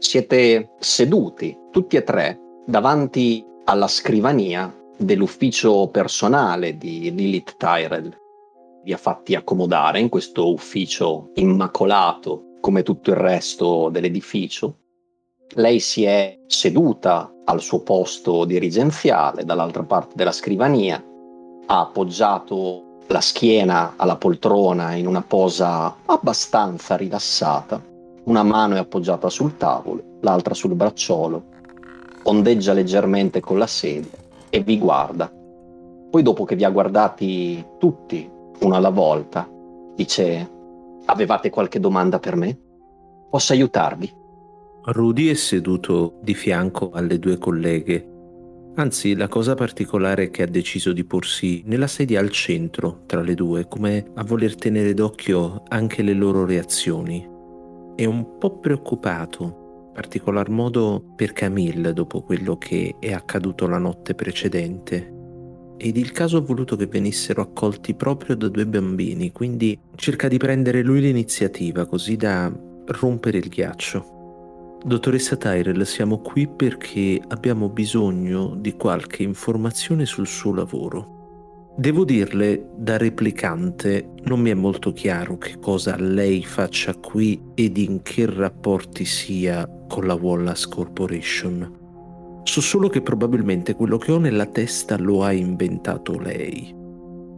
Siete seduti tutti e tre davanti alla scrivania dell'ufficio personale di Lilith Tyrell. Vi ha fatti accomodare in questo ufficio immacolato come tutto il resto dell'edificio. Lei si è seduta al suo posto dirigenziale dall'altra parte della scrivania, ha appoggiato la schiena alla poltrona in una posa abbastanza rilassata, una mano è appoggiata sul tavolo, l'altra sul bracciolo, ondeggia leggermente con la sedia e vi guarda. Poi dopo che vi ha guardati tutti, uno alla volta, dice Avevate qualche domanda per me? Posso aiutarvi? Rudy è seduto di fianco alle due colleghe Anzi, la cosa particolare è che ha deciso di porsi nella sedia al centro tra le due, come a voler tenere d'occhio anche le loro reazioni. È un po' preoccupato, in particolar modo per Camille dopo quello che è accaduto la notte precedente. Ed il caso ha voluto che venissero accolti proprio da due bambini, quindi cerca di prendere lui l'iniziativa così da rompere il ghiaccio. Dottoressa Tyrell, siamo qui perché abbiamo bisogno di qualche informazione sul suo lavoro. Devo dirle, da replicante, non mi è molto chiaro che cosa lei faccia qui ed in che rapporti sia con la Wallace Corporation. So solo che probabilmente quello che ho nella testa lo ha inventato lei.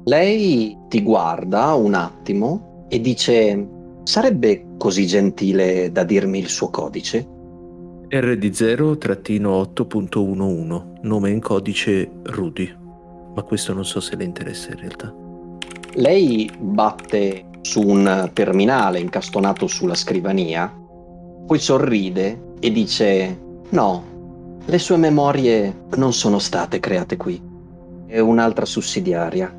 Lei ti guarda un attimo e dice Sarebbe così gentile da dirmi il suo codice? RD0-8.11, nome in codice Rudy, ma questo non so se le interessa in realtà. Lei batte su un terminale incastonato sulla scrivania, poi sorride e dice no, le sue memorie non sono state create qui, è un'altra sussidiaria.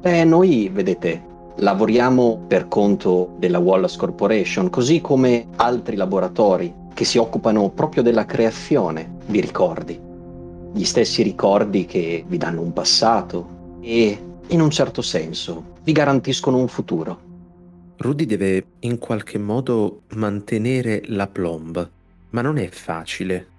E noi, vedete, lavoriamo per conto della Wallace Corporation, così come altri laboratori che si occupano proprio della creazione di ricordi. Gli stessi ricordi che vi danno un passato e, in un certo senso, vi garantiscono un futuro. Rudy deve in qualche modo mantenere la plomb, ma non è facile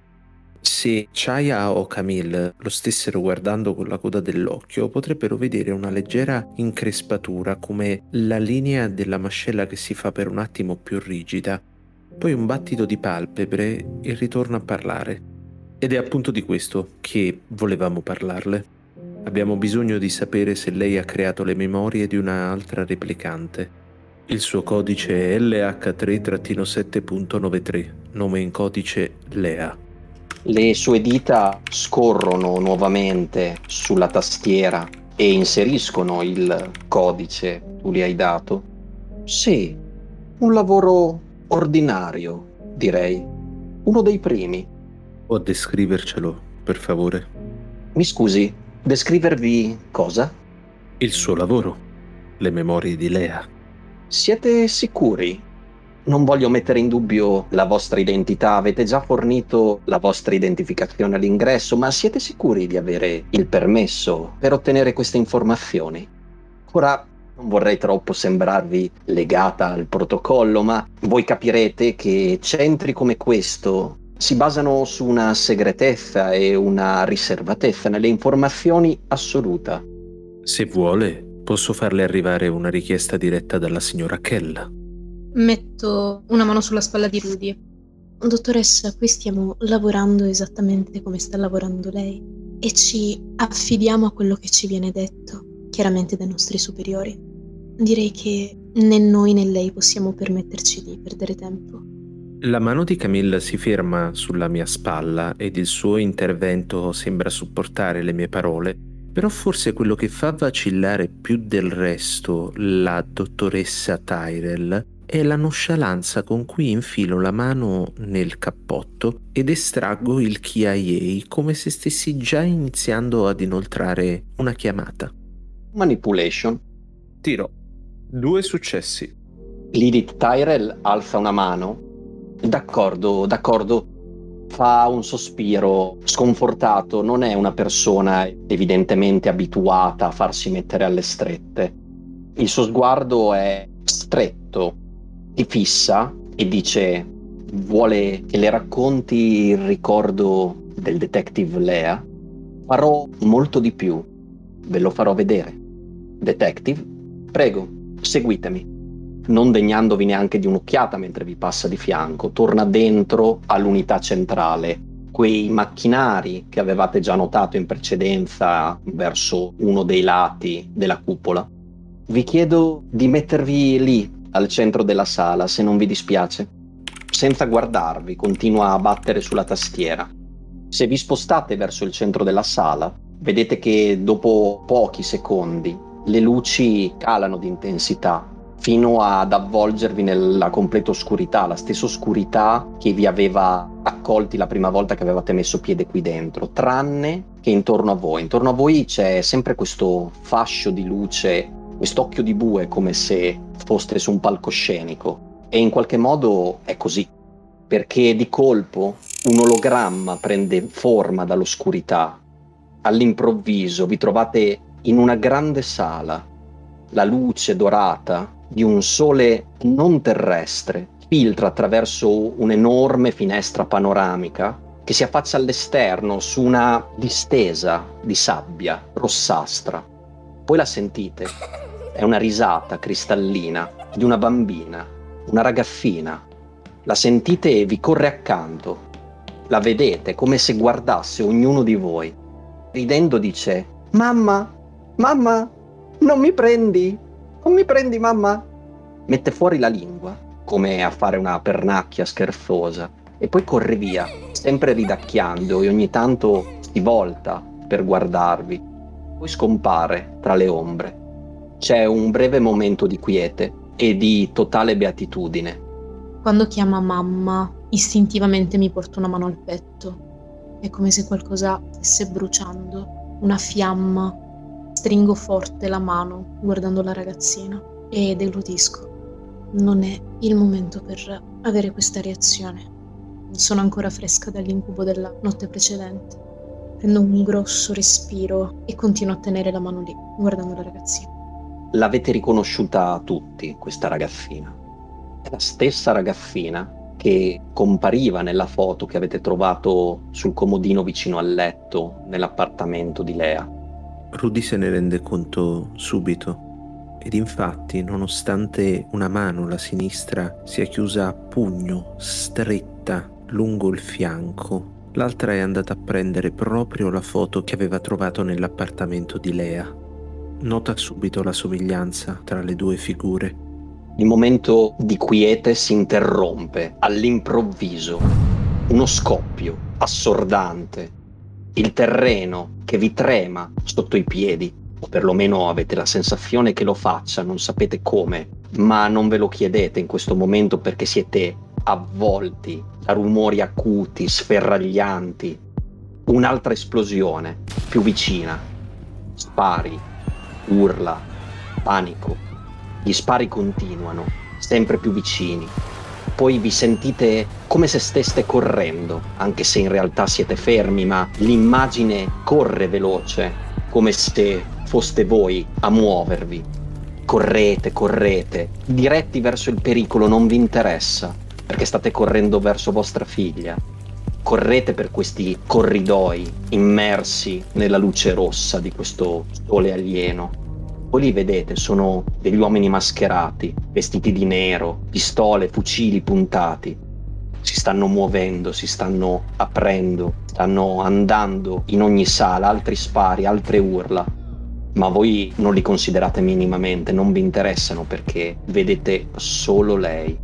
se Chaya o Camille lo stessero guardando con la coda dell'occhio, potrebbero vedere una leggera increspatura come la linea della mascella che si fa per un attimo più rigida, poi un battito di palpebre e ritorno a parlare. Ed è appunto di questo che volevamo parlarle. Abbiamo bisogno di sapere se lei ha creato le memorie di un'altra replicante. Il suo codice è LH3-7.93, nome in codice Lea. Le sue dita scorrono nuovamente sulla tastiera e inseriscono il codice tu gli hai dato. Sì, un lavoro ordinario, direi. Uno dei primi. Può descrivercelo, per favore? Mi scusi, descrivervi cosa? Il suo lavoro, le memorie di Lea. Siete sicuri? Non voglio mettere in dubbio la vostra identità, avete già fornito la vostra identificazione all'ingresso, ma siete sicuri di avere il permesso per ottenere queste informazioni? Ora, non vorrei troppo sembrarvi legata al protocollo, ma voi capirete che centri come questo si basano su una segretezza e una riservatezza nelle informazioni assoluta. Se vuole, posso farle arrivare una richiesta diretta dalla signora Kell. Metto una mano sulla spalla di Rudy. Dottoressa, qui stiamo lavorando esattamente come sta lavorando lei e ci affidiamo a quello che ci viene detto, chiaramente dai nostri superiori. Direi che né noi né lei possiamo permetterci di perdere tempo. La mano di Camilla si ferma sulla mia spalla ed il suo intervento sembra supportare le mie parole, però forse quello che fa vacillare più del resto la dottoressa Tyrell è la nonchalance con cui infilo la mano nel cappotto ed estraggo il KIA come se stessi già iniziando ad inoltrare una chiamata. Manipulation. Tiro. Due successi. Lilith Tyrell alza una mano. D'accordo, d'accordo. Fa un sospiro sconfortato. Non è una persona evidentemente abituata a farsi mettere alle strette. Il suo sguardo è stretto, ti fissa e dice vuole che le racconti il ricordo del detective Lea, farò molto di più. Ve lo farò vedere. Detective, prego, seguitemi. Non degnandovi neanche di un'occhiata mentre vi passa di fianco, torna dentro all'unità centrale. Quei macchinari che avevate già notato in precedenza verso uno dei lati della cupola. Vi chiedo di mettervi lì, al centro della sala, se non vi dispiace. Senza guardarvi, continua a battere sulla tastiera. Se vi spostate verso il centro della sala, vedete che dopo pochi secondi le luci calano di intensità fino ad avvolgervi nella completa oscurità, la stessa oscurità che vi aveva accolti la prima volta che avevate messo piede qui dentro, tranne che intorno a voi. Intorno a voi c'è sempre questo fascio di luce, quest'occhio di bue come se foste su un palcoscenico. E in qualche modo è così, perché di colpo un ologramma prende forma dall'oscurità. All'improvviso vi trovate in una grande sala. La luce dorata di un sole non terrestre filtra attraverso un'enorme finestra panoramica che si affaccia all'esterno su una distesa di sabbia rossastra. Poi la sentite. È una risata cristallina di una bambina, una ragazzina. La sentite e vi corre accanto la vedete come se guardasse ognuno di voi. Ridendo dice, Mamma, mamma, non mi prendi? Non mi prendi, mamma? Mette fuori la lingua, come a fare una pernacchia scherzosa, e poi corre via, sempre ridacchiando e ogni tanto si volta per guardarvi. Poi scompare tra le ombre. C'è un breve momento di quiete e di totale beatitudine. Quando chiama mamma, Istintivamente mi porto una mano al petto. È come se qualcosa stesse bruciando, una fiamma. Stringo forte la mano guardando la ragazzina e deglutisco. Non è il momento per avere questa reazione. Sono ancora fresca dall'incubo della notte precedente. Prendo un grosso respiro e continuo a tenere la mano lì, guardando la ragazzina. L'avete riconosciuta tutti, questa ragazzina. È la stessa ragazzina che compariva nella foto che avete trovato sul comodino vicino al letto nell'appartamento di Lea. Rudy se ne rende conto subito ed infatti nonostante una mano, la sinistra, sia chiusa a pugno, stretta lungo il fianco, l'altra è andata a prendere proprio la foto che aveva trovato nell'appartamento di Lea. Nota subito la somiglianza tra le due figure il momento di quiete si interrompe all'improvviso. Uno scoppio assordante. Il terreno che vi trema sotto i piedi, o perlomeno avete la sensazione che lo faccia, non sapete come, ma non ve lo chiedete in questo momento perché siete avvolti da rumori acuti, sferraglianti. Un'altra esplosione, più vicina. Spari, urla, panico gli spari continuano, sempre più vicini. Poi vi sentite come se steste correndo, anche se in realtà siete fermi, ma l'immagine corre veloce, come se foste voi a muovervi. Correte, correte, diretti verso il pericolo non vi interessa, perché state correndo verso vostra figlia. Correte per questi corridoi immersi nella luce rossa di questo sole alieno voi li vedete, sono degli uomini mascherati, vestiti di nero, pistole, fucili puntati. Si stanno muovendo, si stanno aprendo, stanno andando in ogni sala, altri spari, altre urla. Ma voi non li considerate minimamente, non vi interessano perché vedete solo lei.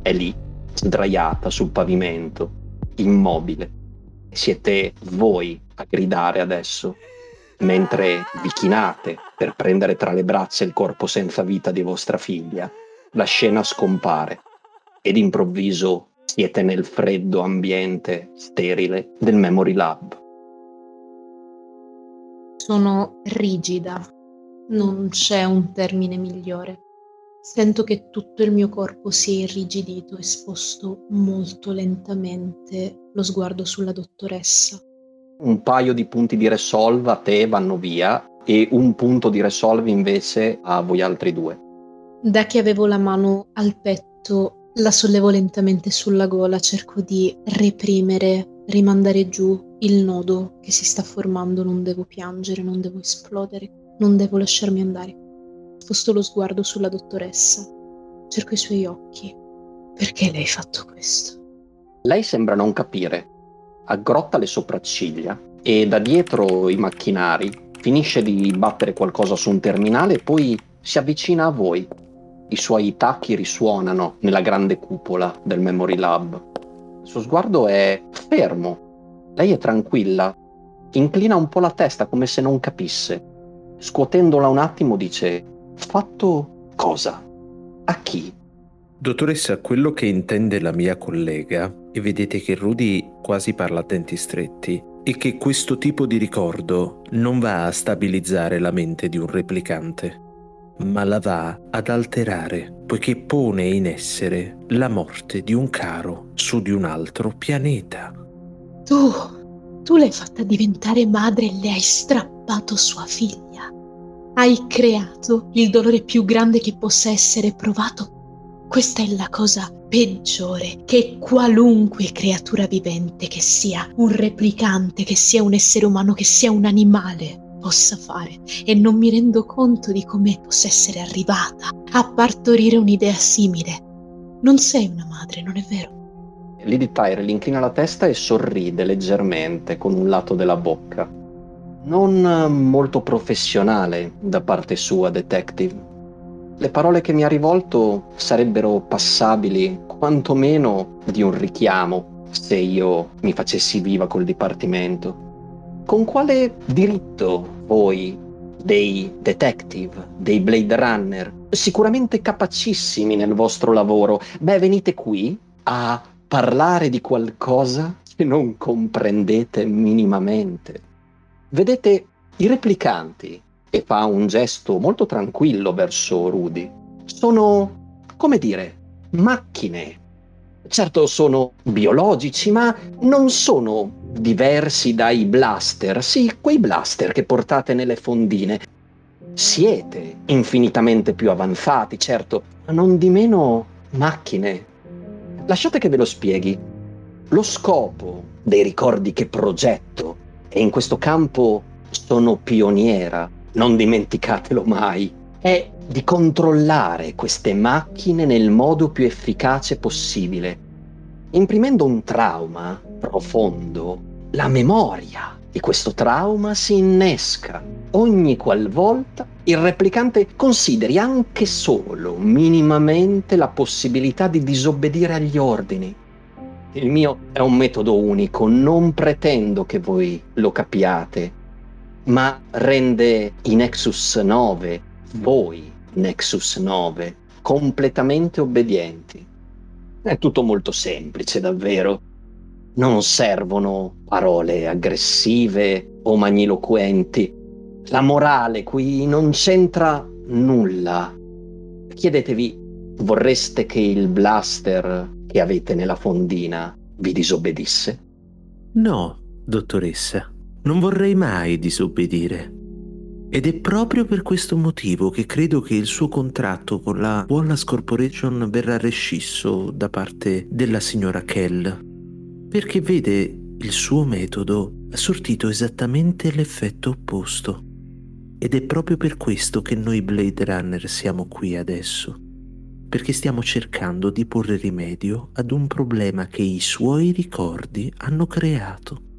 È lì, sdraiata sul pavimento, immobile. Siete voi a gridare adesso mentre vi chinate per prendere tra le braccia il corpo senza vita di vostra figlia, la scena scompare ed improvviso siete nel freddo ambiente sterile del Memory Lab. Sono rigida, non c'è un termine migliore. Sento che tutto il mio corpo si è irrigidito e sposto molto lentamente lo sguardo sulla dottoressa un paio di punti di resolve a te vanno via e un punto di resolve invece a voi altri due. Da che avevo la mano al petto La sollevo lentamente sulla gola, cerco di reprimere, rimandare giù il nodo che si sta formando. Non devo piangere, non devo esplodere, non devo lasciarmi andare. Sposto lo sguardo sulla dottoressa, cerco i suoi occhi. Perché lei ha fatto questo? Lei sembra non capire. Aggrotta le sopracciglia e da dietro i macchinari finisce di battere qualcosa su un terminale e poi si avvicina a voi. I suoi tacchi risuonano nella grande cupola del Memory Lab. Il suo sguardo è fermo. Lei è tranquilla. Inclina un po' la testa come se non capisse. Scuotendola un attimo dice: Fatto cosa? A chi? Dottoressa, quello che intende la mia collega, e vedete che Rudy quasi parla a denti stretti, è che questo tipo di ricordo non va a stabilizzare la mente di un replicante, ma la va ad alterare, poiché pone in essere la morte di un caro su di un altro pianeta. Tu, tu l'hai fatta diventare madre e le hai strappato sua figlia. Hai creato il dolore più grande che possa essere provato questa è la cosa peggiore che qualunque creatura vivente, che sia un replicante, che sia un essere umano, che sia un animale, possa fare e non mi rendo conto di come possa essere arrivata a partorire un'idea simile. Non sei una madre, non è vero? Lady Tyrell inclina la testa e sorride leggermente con un lato della bocca. Non molto professionale da parte sua, detective. Le parole che mi ha rivolto sarebbero passabili quantomeno di un richiamo se io mi facessi viva col dipartimento. Con quale diritto voi, dei detective, dei Blade Runner, sicuramente capacissimi nel vostro lavoro, beh, venite qui a parlare di qualcosa che non comprendete minimamente? Vedete, i replicanti e fa un gesto molto tranquillo verso Rudy. Sono, come dire, macchine. Certo sono biologici, ma non sono diversi dai blaster, sì, quei blaster che portate nelle fondine. Siete infinitamente più avanzati, certo, ma non di meno macchine. Lasciate che ve lo spieghi. Lo scopo dei ricordi che progetto, e in questo campo sono pioniera, non dimenticatelo mai, è di controllare queste macchine nel modo più efficace possibile, imprimendo un trauma profondo. La memoria di questo trauma si innesca ogni qualvolta il replicante consideri anche solo minimamente la possibilità di disobbedire agli ordini. Il mio è un metodo unico, non pretendo che voi lo capiate ma rende i Nexus 9, voi Nexus 9, completamente obbedienti. È tutto molto semplice, davvero. Non servono parole aggressive o magniloquenti. La morale qui non c'entra nulla. Chiedetevi, vorreste che il blaster che avete nella fondina vi disobbedisse? No, dottoressa. Non vorrei mai disobbedire. Ed è proprio per questo motivo che credo che il suo contratto con la Wallace Corporation verrà rescisso da parte della signora Kell. Perché vede, il suo metodo ha sortito esattamente l'effetto opposto. Ed è proprio per questo che noi Blade Runner siamo qui adesso. Perché stiamo cercando di porre rimedio ad un problema che i suoi ricordi hanno creato.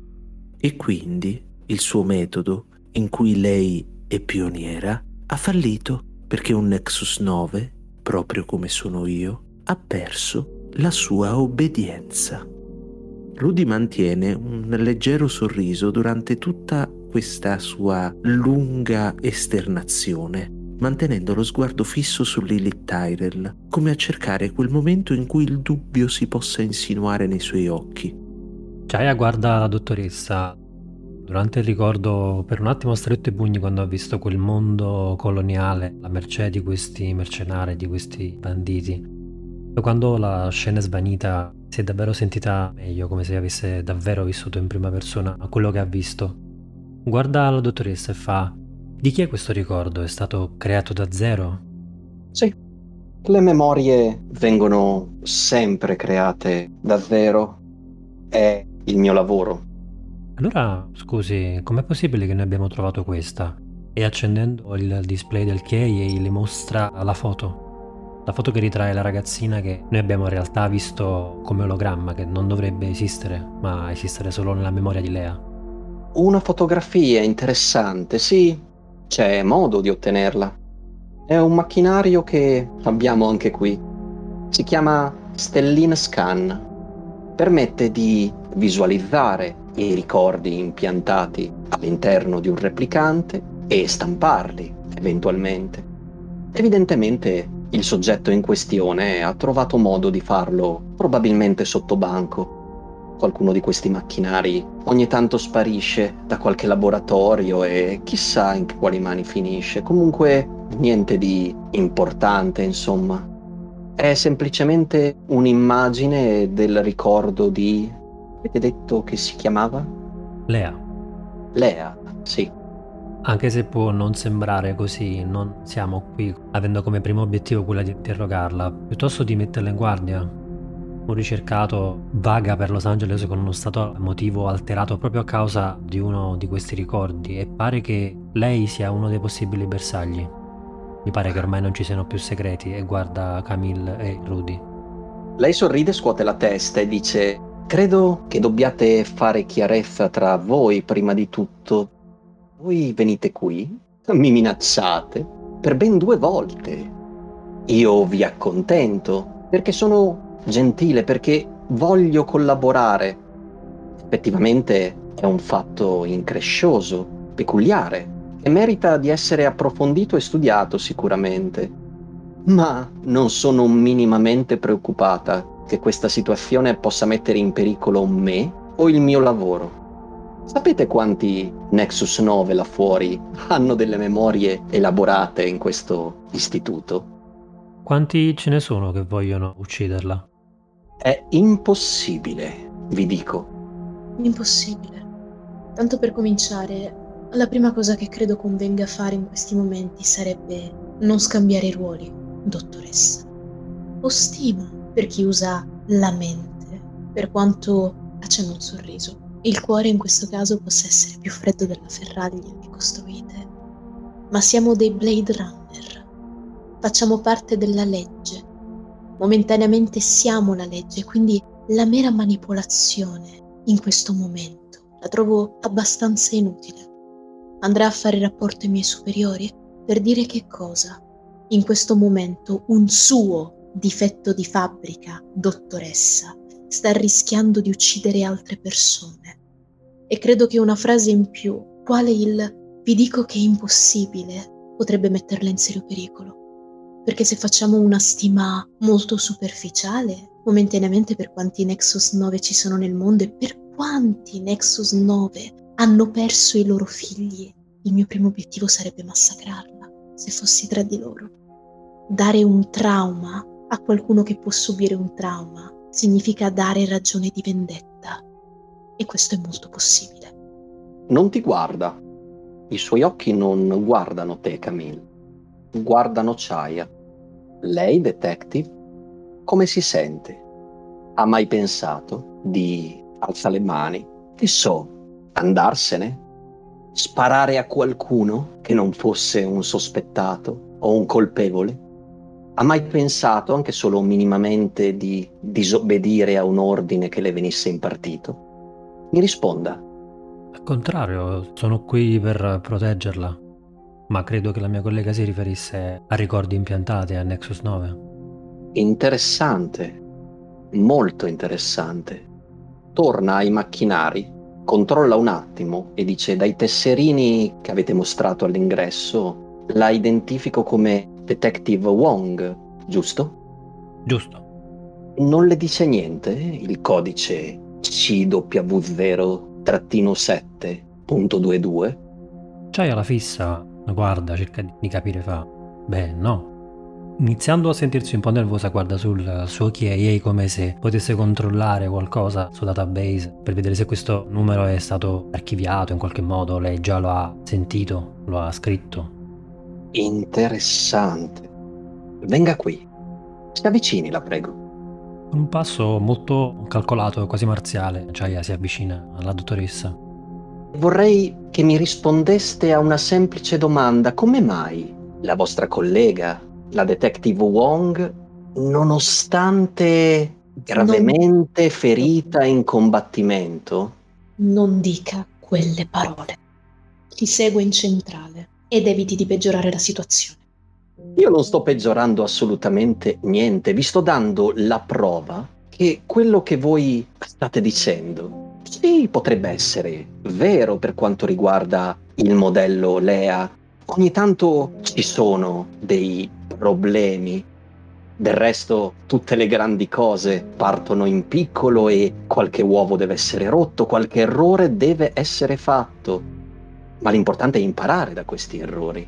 E quindi il suo metodo, in cui lei è pioniera, ha fallito perché un Nexus 9, proprio come sono io, ha perso la sua obbedienza. Rudy mantiene un leggero sorriso durante tutta questa sua lunga esternazione, mantenendo lo sguardo fisso su Lilith Tyrell, come a cercare quel momento in cui il dubbio si possa insinuare nei suoi occhi. Chaya guarda la dottoressa. Durante il ricordo, per un attimo ha stretto i pugni quando ha visto quel mondo coloniale, la mercé di questi mercenari, di questi banditi. Quando la scena è svanita, si è davvero sentita meglio, come se avesse davvero vissuto in prima persona quello che ha visto. Guarda la dottoressa e fa: Di chi è questo ricordo? È stato creato da zero? Sì, Le memorie vengono sempre create da zero. È il mio lavoro. Allora, scusi, com'è possibile che noi abbiamo trovato questa? E accendendo il display del key le mostra la foto. La foto che ritrae la ragazzina che noi abbiamo in realtà visto come ologramma, che non dovrebbe esistere, ma esistere solo nella memoria di Lea. Una fotografia interessante, sì, c'è modo di ottenerla. È un macchinario che abbiamo anche qui. Si chiama Stelline Scan. Permette di visualizzare i ricordi impiantati all'interno di un replicante e stamparli eventualmente. Evidentemente il soggetto in questione ha trovato modo di farlo probabilmente sotto banco. Qualcuno di questi macchinari ogni tanto sparisce da qualche laboratorio e chissà in quali mani finisce. Comunque niente di importante, insomma. È semplicemente un'immagine del ricordo di... Avete detto che si chiamava? Lea. Lea, sì. Anche se può non sembrare così, non siamo qui avendo come primo obiettivo quella di interrogarla, piuttosto di metterla in guardia. Un ricercato vaga per Los Angeles con uno stato emotivo alterato proprio a causa di uno di questi ricordi e pare che lei sia uno dei possibili bersagli. Mi pare che ormai non ci siano più segreti e guarda Camille e Rudy. Lei sorride, scuote la testa e dice: Credo che dobbiate fare chiarezza tra voi prima di tutto voi venite qui, mi minacciate per ben due volte. Io vi accontento perché sono gentile, perché voglio collaborare. Effettivamente è un fatto increscioso, peculiare, che merita di essere approfondito e studiato sicuramente. Ma non sono minimamente preoccupata che questa situazione possa mettere in pericolo me o il mio lavoro. Sapete quanti Nexus 9 là fuori hanno delle memorie elaborate in questo istituto? Quanti ce ne sono che vogliono ucciderla? È impossibile, vi dico. Impossibile. Tanto per cominciare, la prima cosa che credo convenga fare in questi momenti sarebbe non scambiare i ruoli, dottoressa. Ho stima per chi usa la mente, per quanto accenna un sorriso il cuore in questo caso possa essere più freddo della ferraglia che costruite. Ma siamo dei Blade Runner. Facciamo parte della legge. Momentaneamente siamo la legge, quindi la mera manipolazione in questo momento la trovo abbastanza inutile. Andrà a fare rapporto ai miei superiori per dire che cosa? In questo momento un suo difetto di fabbrica, dottoressa, sta rischiando di uccidere altre persone. E credo che una frase in più, quale il vi dico che è impossibile, potrebbe metterla in serio pericolo. Perché se facciamo una stima molto superficiale, momentaneamente per quanti Nexus 9 ci sono nel mondo e per quanti Nexus 9 hanno perso i loro figli, il mio primo obiettivo sarebbe massacrarla, se fossi tra di loro. Dare un trauma a qualcuno che può subire un trauma significa dare ragione di vendetta. E questo è molto possibile. Non ti guarda. I suoi occhi non guardano te, Camille. Guardano Chaya. Lei, detective, come si sente? Ha mai pensato di alza le mani, che so, andarsene? Sparare a qualcuno che non fosse un sospettato o un colpevole? Ha mai pensato anche solo minimamente di disobbedire a un ordine che le venisse impartito? Mi risponda. Al contrario, sono qui per proteggerla. Ma credo che la mia collega si riferisse a ricordi impiantati a Nexus 9. Interessante, molto interessante. Torna ai macchinari, controlla un attimo e dice dai tesserini che avete mostrato all'ingresso la identifico come Detective Wong, giusto? Giusto. Non le dice niente il codice CW0-7.22? C'hai alla fissa, guarda, cerca di capire fa. Beh, no. Iniziando a sentirsi un po' nervosa, guarda sul suo KIA come se potesse controllare qualcosa sul database per vedere se questo numero è stato archiviato in qualche modo, lei già lo ha sentito, lo ha scritto Interessante. Venga qui. Si avvicini, la prego. Con un passo molto calcolato, quasi marziale, Chaya si avvicina alla dottoressa. Vorrei che mi rispondeste a una semplice domanda. Come mai la vostra collega, la detective Wong, nonostante gravemente non... ferita in combattimento? Non dica quelle parole. Ti segue in centrale ed eviti di peggiorare la situazione. Io non sto peggiorando assolutamente niente, vi sto dando la prova che quello che voi state dicendo, sì, potrebbe essere vero per quanto riguarda il modello Lea. Ogni tanto ci sono dei problemi. Del resto, tutte le grandi cose partono in piccolo e qualche uovo deve essere rotto, qualche errore deve essere fatto. Ma l'importante è imparare da questi errori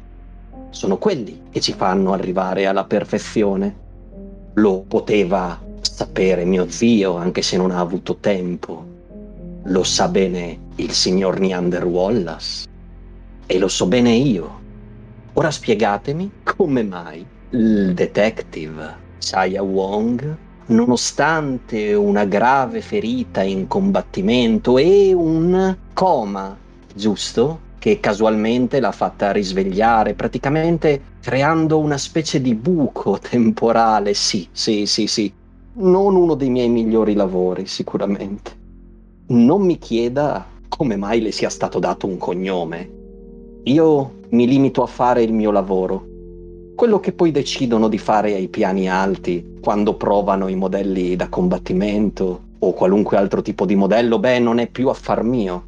sono quelli che ci fanno arrivare alla perfezione. Lo poteva sapere mio zio, anche se non ha avuto tempo. Lo sa bene il signor Neander Wallace. E lo so bene io. Ora spiegatemi come mai il detective Chaya Wong, nonostante una grave ferita in combattimento e un coma, giusto? Che casualmente l'ha fatta risvegliare, praticamente creando una specie di buco temporale. Sì, sì, sì, sì. Non uno dei miei migliori lavori, sicuramente. Non mi chieda come mai le sia stato dato un cognome. Io mi limito a fare il mio lavoro. Quello che poi decidono di fare ai piani alti, quando provano i modelli da combattimento o qualunque altro tipo di modello, beh, non è più affar mio.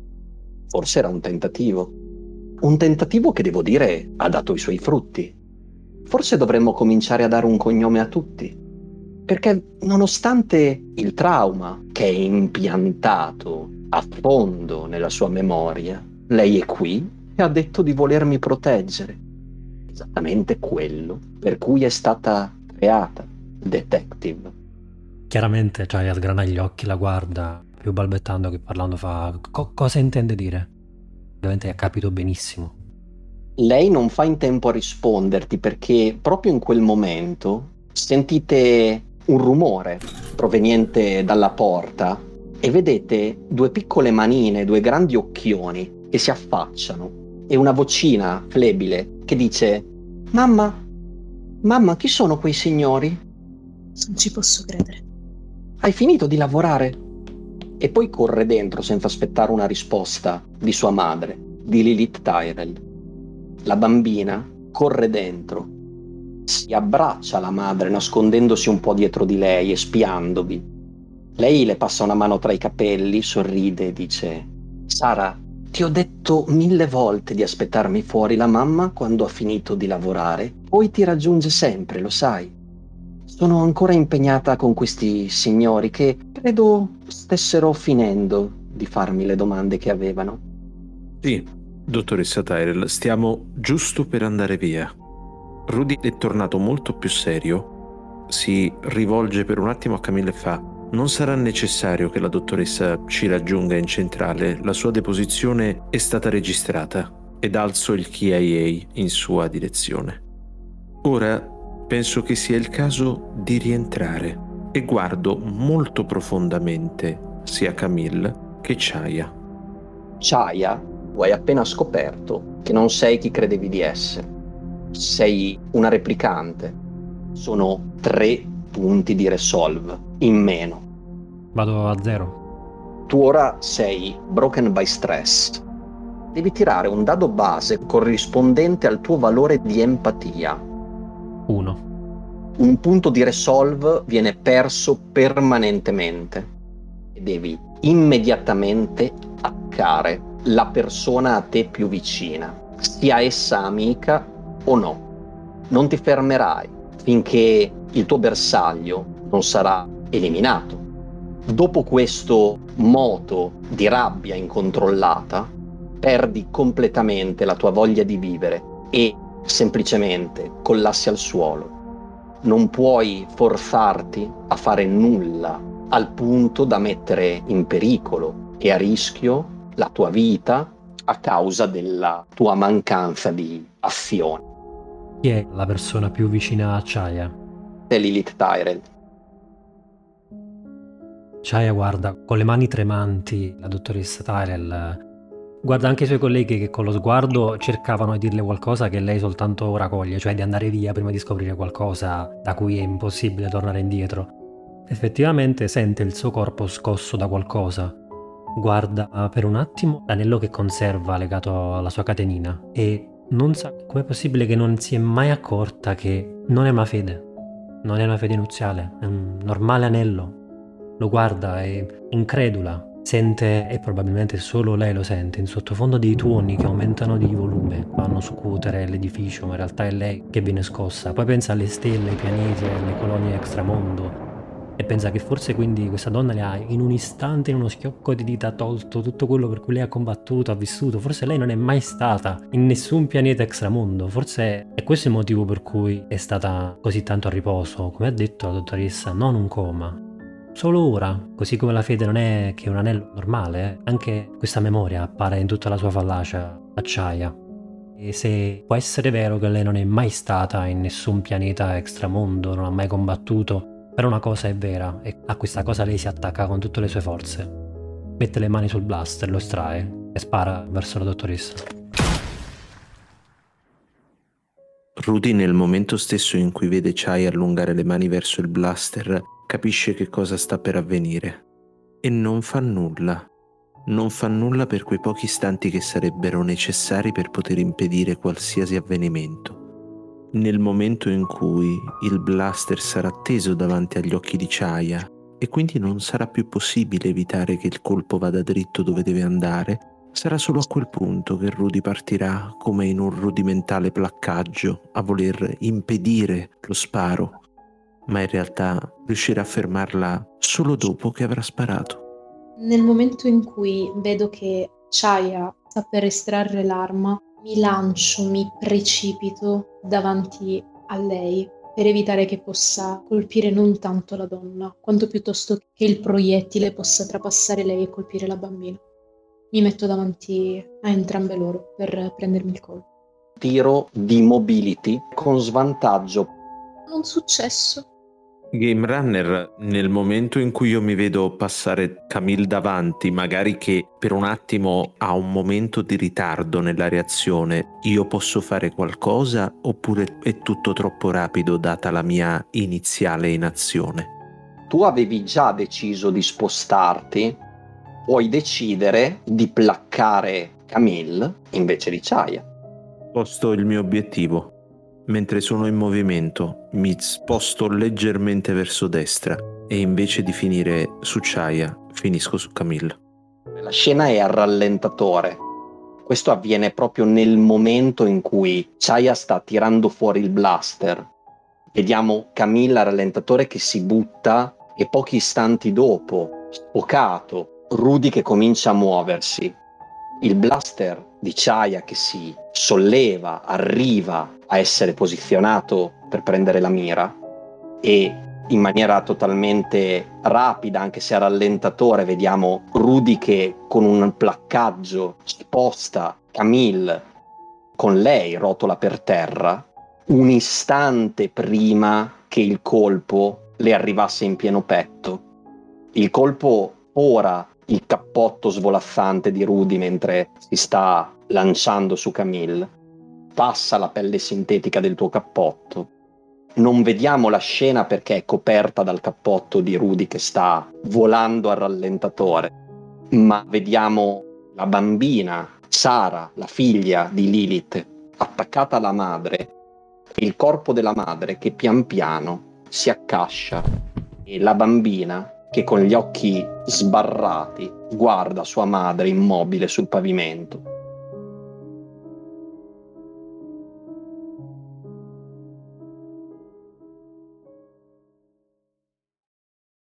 Forse era un tentativo. Un tentativo che devo dire ha dato i suoi frutti. Forse dovremmo cominciare a dare un cognome a tutti. Perché nonostante il trauma che è impiantato a fondo nella sua memoria, lei è qui e ha detto di volermi proteggere. Esattamente quello per cui è stata creata, detective. Chiaramente Chaya sgrana gli occhi, la guarda, più balbettando che parlando fa co- cosa intende dire? Ovviamente ha capito benissimo. Lei non fa in tempo a risponderti perché proprio in quel momento sentite un rumore proveniente dalla porta e vedete due piccole manine, due grandi occhioni che si affacciano e una vocina flebile che dice Mamma, mamma, chi sono quei signori? Non ci posso credere. Hai finito di lavorare? E poi corre dentro senza aspettare una risposta di sua madre, di Lilith Tyrell. La bambina corre dentro, si abbraccia alla madre nascondendosi un po' dietro di lei e spiandovi. Lei le passa una mano tra i capelli, sorride e dice Sara, ti ho detto mille volte di aspettarmi fuori la mamma quando ha finito di lavorare, poi ti raggiunge sempre, lo sai. Sono ancora impegnata con questi signori che credo stessero finendo di farmi le domande che avevano. Sì, dottoressa Tyrell, stiamo giusto per andare via. Rudy è tornato molto più serio. Si rivolge per un attimo a Camille e fa: Non sarà necessario che la dottoressa ci raggiunga in centrale, la sua deposizione è stata registrata ed alzo il KIA in sua direzione. Ora penso che sia il caso di rientrare e guardo molto profondamente sia Camille che Chaya. Chaya, tu hai appena scoperto che non sei chi credevi di essere. Sei una replicante. Sono tre punti di resolve in meno. Vado a zero. Tu ora sei broken by stress. Devi tirare un dado base corrispondente al tuo valore di empatia 1. Un punto di resolve viene perso permanentemente devi immediatamente attaccare la persona a te più vicina, sia essa amica o no. Non ti fermerai finché il tuo bersaglio non sarà eliminato. Dopo questo moto di rabbia incontrollata, perdi completamente la tua voglia di vivere e semplicemente collassi al suolo. Non puoi forzarti a fare nulla al punto da mettere in pericolo e a rischio la tua vita a causa della tua mancanza di azione. Chi è la persona più vicina a Chaya? è Lilith Tyrell. Chaya guarda con le mani tremanti la dottoressa Tyrell. Guarda anche i suoi colleghi che con lo sguardo cercavano di dirle qualcosa che lei soltanto ora coglie, cioè di andare via prima di scoprire qualcosa da cui è impossibile tornare indietro. Effettivamente sente il suo corpo scosso da qualcosa. Guarda per un attimo l'anello che conserva legato alla sua catenina e non sa com'è possibile che non si è mai accorta che non è una fede. Non è una fede nuziale, è un normale anello. Lo guarda e incredula Sente, e probabilmente solo lei lo sente, in sottofondo dei tuoni che aumentano di volume, vanno a scuotere l'edificio, ma in realtà è lei che viene scossa. Poi pensa alle stelle, ai pianeti, alle colonie extramondo e pensa che forse quindi questa donna le ha in un istante, in uno schiocco di dita, tolto tutto quello per cui lei ha combattuto, ha vissuto. Forse lei non è mai stata in nessun pianeta extramondo. Forse è questo il motivo per cui è stata così tanto a riposo. Come ha detto la dottoressa, non un coma, Solo ora, così come la fede non è che un anello normale, eh, anche questa memoria appare in tutta la sua fallacia acciaia. E se può essere vero che lei non è mai stata in nessun pianeta extramondo, non ha mai combattuto, però una cosa è vera e a questa cosa lei si attacca con tutte le sue forze. Mette le mani sul blaster, lo estrae e spara verso la dottoressa. Rudy nel momento stesso in cui vede Chai allungare le mani verso il blaster capisce che cosa sta per avvenire e non fa nulla. Non fa nulla per quei pochi istanti che sarebbero necessari per poter impedire qualsiasi avvenimento. Nel momento in cui il blaster sarà teso davanti agli occhi di Chaya e quindi non sarà più possibile evitare che il colpo vada dritto dove deve andare, sarà solo a quel punto che Rudy partirà come in un rudimentale placcaggio a voler impedire lo sparo ma in realtà riuscirà a fermarla solo dopo che avrà sparato. Nel momento in cui vedo che Chaya sta per estrarre l'arma, mi lancio, mi precipito davanti a lei per evitare che possa colpire non tanto la donna, quanto piuttosto che il proiettile possa trapassare lei e colpire la bambina. Mi metto davanti a entrambe loro per prendermi il colpo. Tiro di mobility con svantaggio. Non successo. Game Runner, nel momento in cui io mi vedo passare Camille davanti, magari che per un attimo ha un momento di ritardo nella reazione, io posso fare qualcosa oppure è tutto troppo rapido data la mia iniziale inazione? Tu avevi già deciso di spostarti, puoi decidere di placcare Camille invece di Chaya. Posto il mio obiettivo. Mentre sono in movimento mi sposto leggermente verso destra e invece di finire su Chaya finisco su Camille. La scena è al rallentatore. Questo avviene proprio nel momento in cui Chaya sta tirando fuori il blaster. Vediamo Camilla al rallentatore che si butta e pochi istanti dopo, sfocato, Rudy che comincia a muoversi. Il blaster di Chaya che si solleva, arriva a essere posizionato per prendere la mira e in maniera totalmente rapida, anche se a rallentatore, vediamo Rudy che con un placcaggio sposta Camille con lei, rotola per terra, un istante prima che il colpo le arrivasse in pieno petto. Il colpo ora il cappotto svolazzante di Rudy mentre si sta lanciando su Camille, passa la pelle sintetica del tuo cappotto. Non vediamo la scena perché è coperta dal cappotto di Rudy che sta volando al rallentatore, ma vediamo la bambina, Sara, la figlia di Lilith, attaccata alla madre, il corpo della madre che pian piano si accascia e la bambina che con gli occhi sbarrati guarda sua madre immobile sul pavimento.